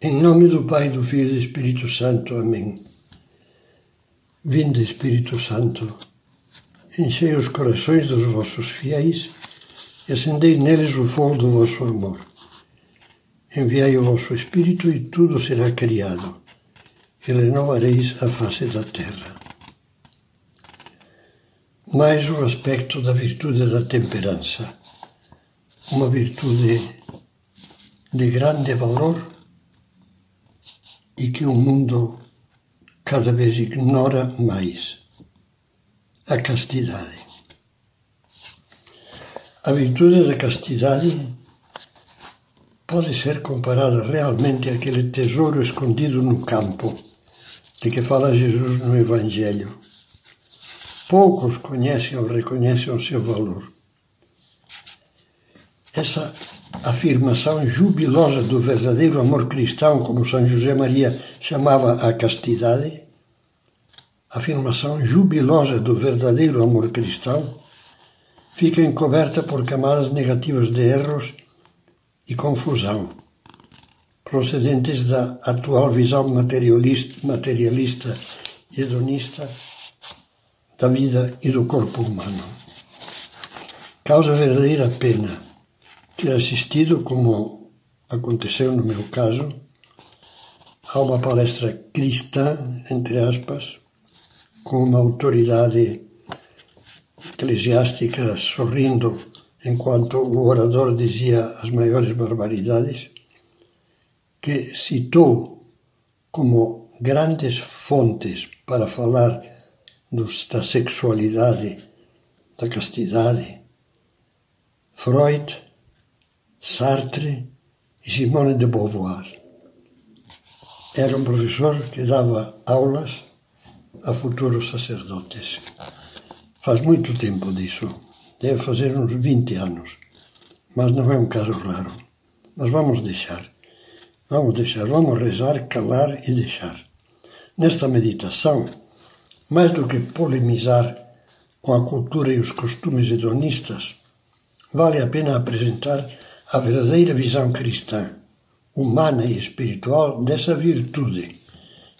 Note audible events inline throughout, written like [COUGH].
Em nome do Pai, do Filho e do Espírito Santo. Amém. Vinde, Espírito Santo, enchei os corações dos vossos fiéis e acendei neles o fogo do vosso amor. Enviai o vosso Espírito e tudo será criado, e renovareis a face da terra. Mais o aspecto da virtude da temperança, uma virtude de grande valor e que o mundo cada vez ignora mais a castidade. A virtude da castidade pode ser comparada realmente àquele tesouro escondido no campo de que fala Jesus no Evangelho. Poucos conhecem ou reconhecem o seu valor. Essa afirmação jubilosa do verdadeiro amor cristão, como São José Maria chamava a castidade, afirmação jubilosa do verdadeiro amor cristão, fica encoberta por camadas negativas de erros e confusão, procedentes da atual visão materialista, materialista hedonista da vida e do corpo humano. Causa verdadeira pena ter assistido, como aconteceu no meu caso, a uma palestra cristã, entre aspas, com uma autoridade eclesiástica sorrindo enquanto o orador dizia as maiores barbaridades, que citou como grandes fontes para falar dos, da sexualidade, da castidade, Freud, Sartre e Simone de Beauvoir. Era um professor que dava aulas a futuros sacerdotes. Faz muito tempo disso, deve fazer uns 20 anos, mas não é um caso raro. Mas vamos deixar, vamos deixar, vamos rezar, calar e deixar. Nesta meditação, mais do que polemizar com a cultura e os costumes hedonistas, vale a pena apresentar a verdadeira visão cristã, humana e espiritual dessa virtude,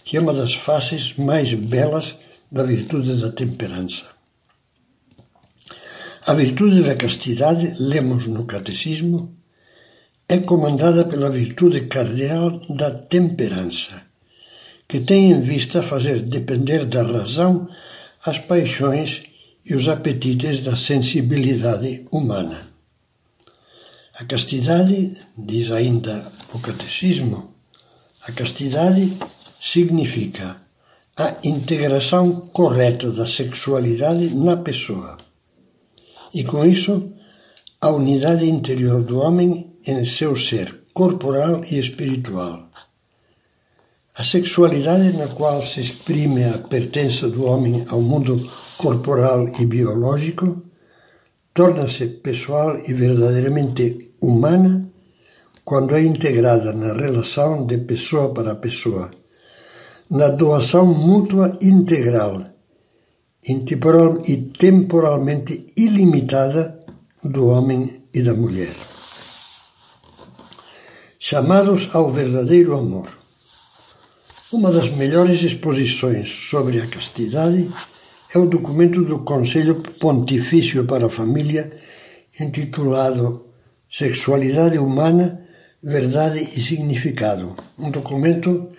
que é uma das faces mais belas da virtude da temperança. A virtude da castidade, lemos no Catecismo, é comandada pela virtude cardeal da temperança, que tem em vista fazer depender da razão as paixões e os apetites da sensibilidade humana. A castidade, diz ainda o Catecismo, a castidade significa a integração correta da sexualidade na pessoa e, com isso, a unidade interior do homem em seu ser corporal e espiritual. A sexualidade na qual se exprime a pertença do homem ao mundo corporal e biológico torna-se pessoal e verdadeiramente humana quando é integrada na relação de pessoa para pessoa, na doação mútua integral e temporalmente ilimitada do homem e da mulher. Chamados ao verdadeiro amor. Uma das melhores exposições sobre a castidade é o documento do Conselho Pontifício para a Família, intitulado Sexualidade Humana, Verdade e Significado, um documento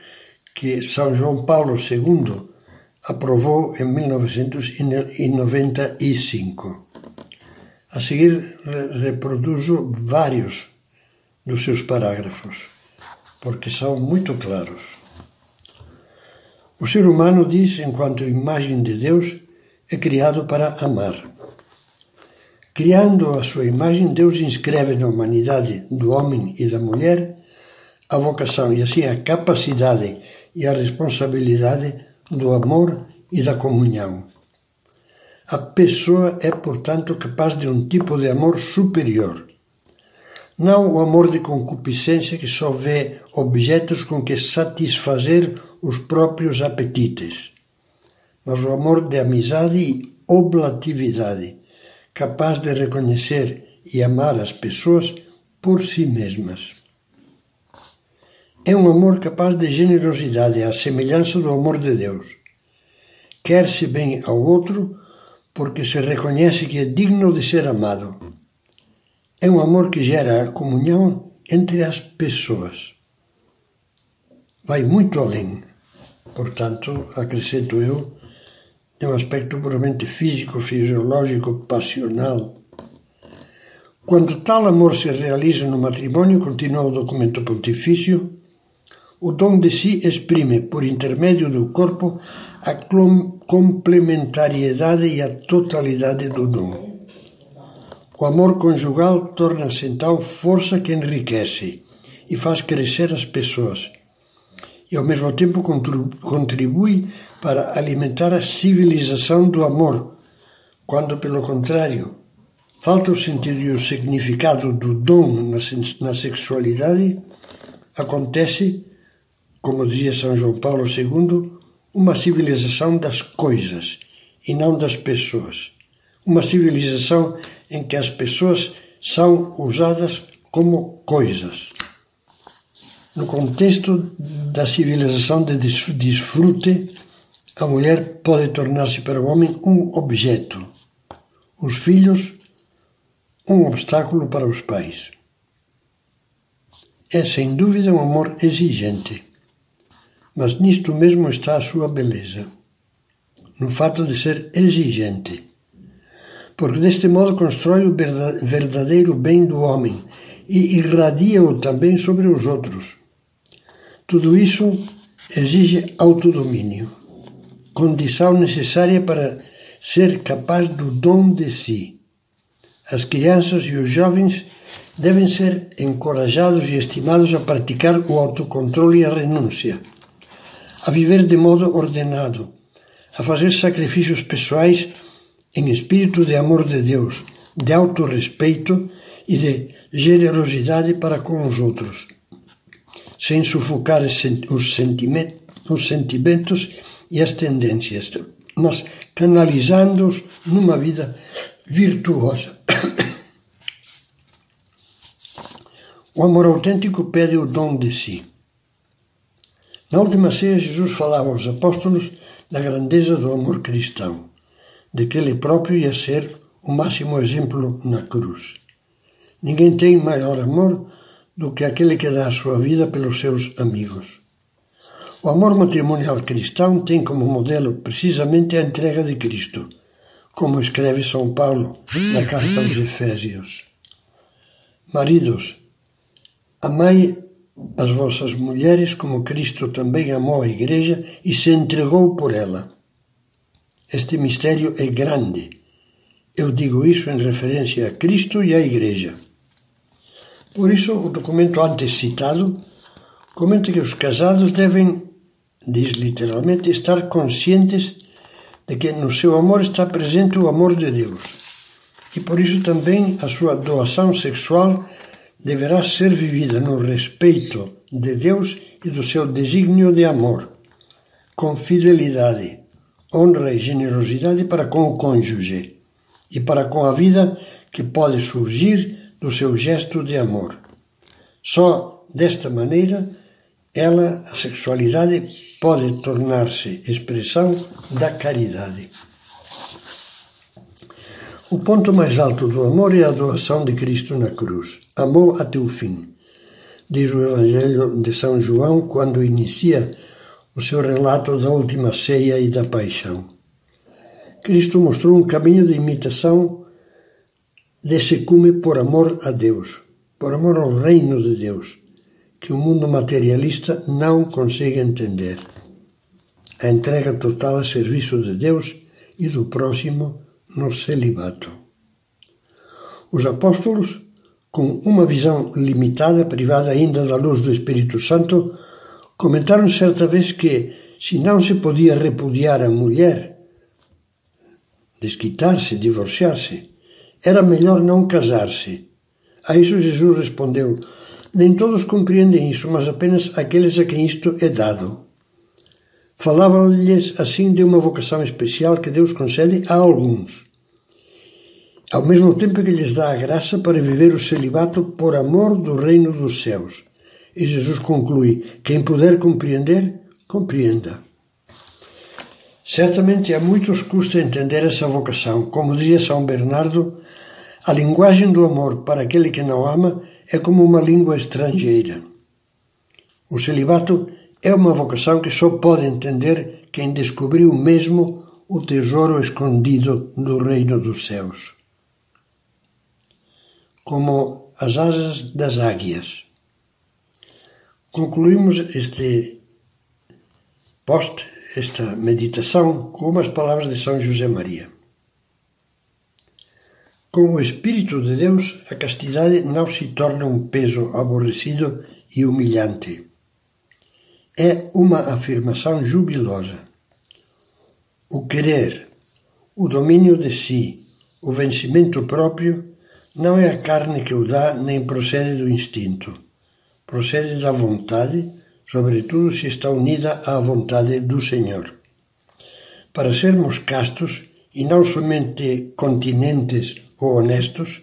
que São João Paulo II aprovou em 1995. A seguir, reproduzo vários dos seus parágrafos, porque são muito claros. O ser humano, diz, enquanto imagem de Deus, é criado para amar. Criando a sua imagem, Deus inscreve na humanidade do homem e da mulher a vocação e assim a capacidade e a responsabilidade do amor e da comunhão. A pessoa é, portanto, capaz de um tipo de amor superior. Não o amor de concupiscência que só vê objetos com que satisfazer os próprios apetites, mas o amor de amizade e oblatividade capaz de reconhecer e amar as pessoas por si mesmas. É um amor capaz de generosidade, à semelhança do amor de Deus. Quer-se bem ao outro porque se reconhece que é digno de ser amado. É um amor que gera a comunhão entre as pessoas. Vai muito além. Portanto, acrescento eu, é um aspecto puramente físico, fisiológico, passional. Quando tal amor se realiza no matrimônio, continua o documento pontifício, o dom de si exprime, por intermédio do corpo, a complementariedade e a totalidade do dom. O amor conjugal torna-se então força que enriquece e faz crescer as pessoas, e ao mesmo tempo contribui para alimentar a civilização do amor, quando, pelo contrário, falta o sentido e o significado do dom na sexualidade, acontece, como dizia São João Paulo II, uma civilização das coisas e não das pessoas. Uma civilização em que as pessoas são usadas como coisas. No contexto da civilização de desfrute, a mulher pode tornar-se para o homem um objeto, os filhos, um obstáculo para os pais. É sem dúvida um amor exigente, mas nisto mesmo está a sua beleza, no fato de ser exigente, porque deste modo constrói o verdadeiro bem do homem e irradia-o também sobre os outros. Tudo isso exige autodomínio condição necessária para ser capaz do dom de si. As crianças e os jovens devem ser encorajados e estimados a praticar o autocontrole e a renúncia, a viver de modo ordenado, a fazer sacrifícios pessoais em espírito de amor de Deus, de autorrespeito e de generosidade para com os outros, sem sufocar os sentimentos e as tendências, mas canalizando-os numa vida virtuosa. [COUGHS] O amor autêntico pede o dom de si. Na última ceia, Jesus falava aos apóstolos da grandeza do amor cristão, de que ele próprio ia ser o máximo exemplo na cruz. Ninguém tem maior amor do que aquele que dá a sua vida pelos seus amigos. O amor matrimonial cristão tem como modelo precisamente a entrega de Cristo, como escreve São Paulo na carta aos Efésios. Maridos, amai as vossas mulheres como Cristo também amou a Igreja e se entregou por ela. Este mistério é grande. Eu digo isso em referência a Cristo e à Igreja. Por isso, o documento antes citado comenta que os casados devem diz literalmente, estar conscientes de que no seu amor está presente o amor de Deus. E por isso também a sua doação sexual deverá ser vivida no respeito de Deus e do seu desígnio de amor, com fidelidade, honra e generosidade para com o cônjuge e para com a vida que pode surgir do seu gesto de amor. Só desta maneira ela, a sexualidade, pode tornar-se expressão da caridade. O ponto mais alto do amor é a doação de Cristo na cruz. Amou até o fim. Diz o Evangelho de São João quando inicia o seu relato da última ceia e da paixão. Cristo mostrou um caminho de imitação desse cume por amor a Deus, por amor ao reino de Deus, que o mundo materialista não consegue entender. A entrega total a serviço de Deus e do próximo no celibato. Os apóstolos, com uma visão limitada, privada ainda da luz do Espírito Santo, comentaram certa vez que, se não se podia repudiar a mulher, desquitar-se, divorciar-se, era melhor não casar-se. A isso Jesus respondeu: nem todos compreendem isso, mas apenas aqueles a quem isto é dado. Falavam-lhes assim de uma vocação especial que Deus concede a alguns, ao mesmo tempo que lhes dá a graça para viver o celibato por amor do reino dos céus, E Jesus conclui: quem puder compreender, compreenda. Certamente a muitos custa entender essa vocação. Como dizia São Bernardo, a linguagem do amor para aquele que não ama é como uma língua estrangeira. O celibato é uma vocação que só pode entender quem descobriu mesmo o tesouro escondido do reino dos céus. Como as asas das águias. Concluímos este post, esta meditação, com umas palavras de São José Maria. Com o Espírito de Deus, a castidade não se torna um peso aborrecido e humilhante. É uma afirmação jubilosa. O querer, o domínio de si, o vencimento próprio, não é a carne que o dá nem procede do instinto. Procede da vontade, sobretudo se está unida à vontade do Senhor. Para sermos castos e não somente continentes ou honestos,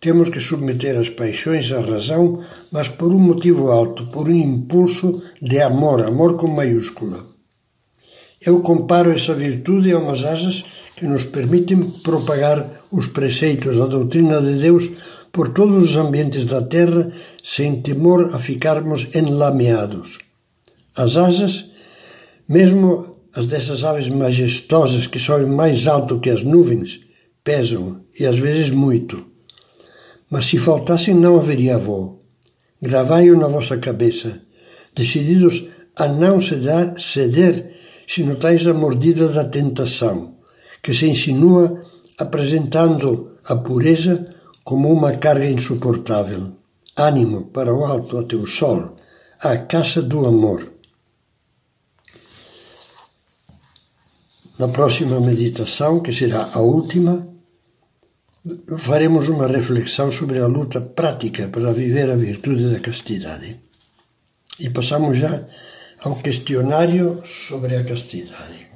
temos que submeter as paixões à razão, mas por um motivo alto, por um impulso de amor, amor com maiúscula. Eu comparo essa virtude a umas asas que nos permitem propagar os preceitos da doutrina de Deus por todos os ambientes da terra sem temor a ficarmos enlameados. As asas, mesmo as dessas aves majestosas que sobem mais alto que as nuvens, pesam, e às vezes muito. Mas se faltassem, não haveria voo. Gravai-o na vossa cabeça, decididos a não ceder se notais a mordida da tentação, que se insinua apresentando a pureza como uma carga insuportável. Ânimo para o alto até o sol, a caça do amor. Na próxima meditação, que será a última, faremos uma reflexão sobre a luta prática para viver a virtude da castidade. E passamos já ao questionário sobre a castidade.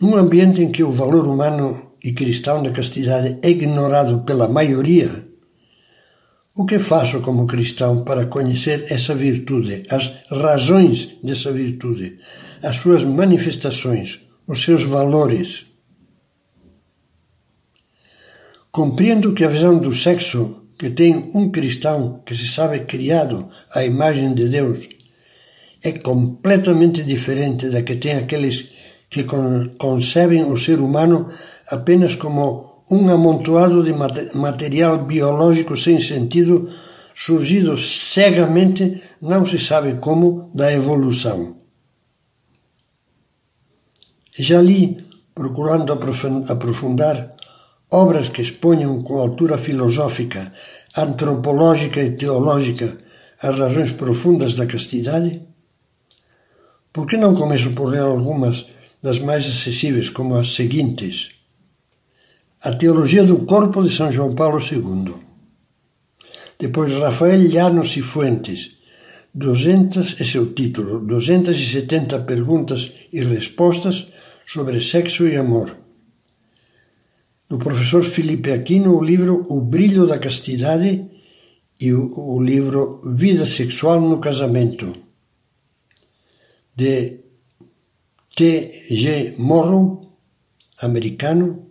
Num ambiente em que o valor humano e cristão da castidade é ignorado pela maioria, o que faço como cristão para conhecer essa virtude, as razões dessa virtude, as suas manifestações, os seus valores? Compreendo que a visão do sexo que tem um cristão que se sabe criado à imagem de Deus é completamente diferente da que tem aqueles que concebem o ser humano apenas como um amontoado de material biológico sem sentido, surgido cegamente, não se sabe como, da evolução. Já li, procurando aprofundar, obras que exponham com altura filosófica, antropológica e teológica as razões profundas da castidade? Por que não começo por ler algumas das mais acessíveis, como as seguintes? A Teologia do Corpo de São João Paulo II. Depois Rafael Llanos e Fuentes, 200, esse é o título, 270 perguntas e respostas sobre sexo e amor do professor Felipe Aquino o livro O Brilho da Castidade e o, livro Vida Sexual no Casamento, de T. G. Morrow, americano,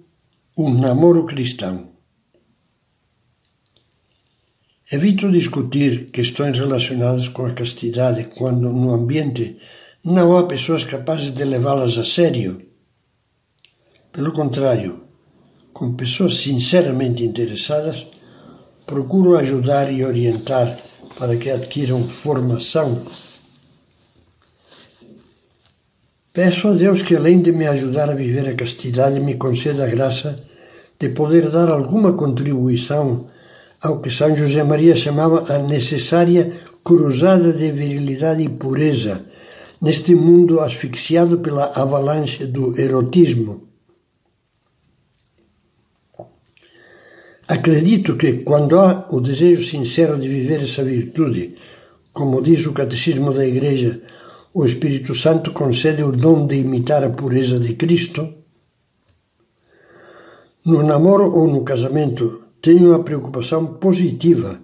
Um Namoro Cristão. Evito discutir questões relacionadas com a castidade quando no ambiente não há pessoas capazes de levá-las a sério. Pelo contrário, com pessoas sinceramente interessadas, procuro ajudar e orientar para que adquiram formação. Peço a Deus que, além de me ajudar a viver a castidade, me conceda a graça de poder dar alguma contribuição ao que São José Maria chamava a necessária cruzada de virilidade e pureza neste mundo asfixiado pela avalanche do erotismo Acredito que, quando há o desejo sincero de viver essa virtude, como diz o Catecismo da Igreja, o Espírito Santo concede o dom de imitar a pureza de Cristo. No namoro ou no casamento, tenho a preocupação positiva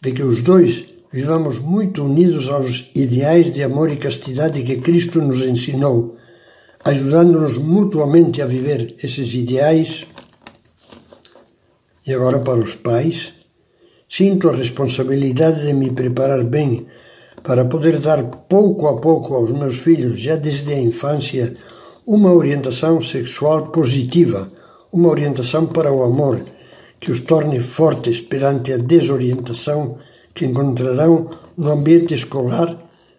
de que os dois vivamos muito unidos aos ideais de amor e castidade que Cristo nos ensinou, ajudando-nos mutuamente a viver esses ideais. E agora para os pais, sinto a responsabilidade de me preparar bem para poder dar pouco a pouco aos meus filhos, já desde a infância, uma orientação sexual positiva, uma orientação para o amor, que os torne fortes perante a desorientação que encontrarão no ambiente escolar,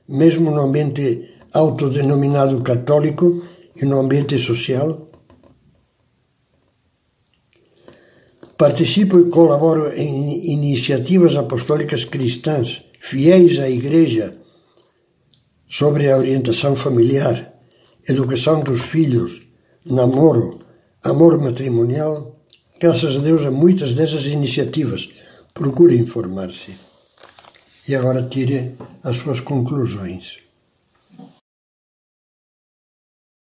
mesmo no ambiente autodenominado católico e no ambiente social? Participo e colaboro em iniciativas apostólicas cristãs fiéis à Igreja sobre a orientação familiar, educação dos filhos, namoro, amor matrimonial. Graças a Deus a muitas dessas iniciativas. Procure informar-se e agora tire as suas conclusões.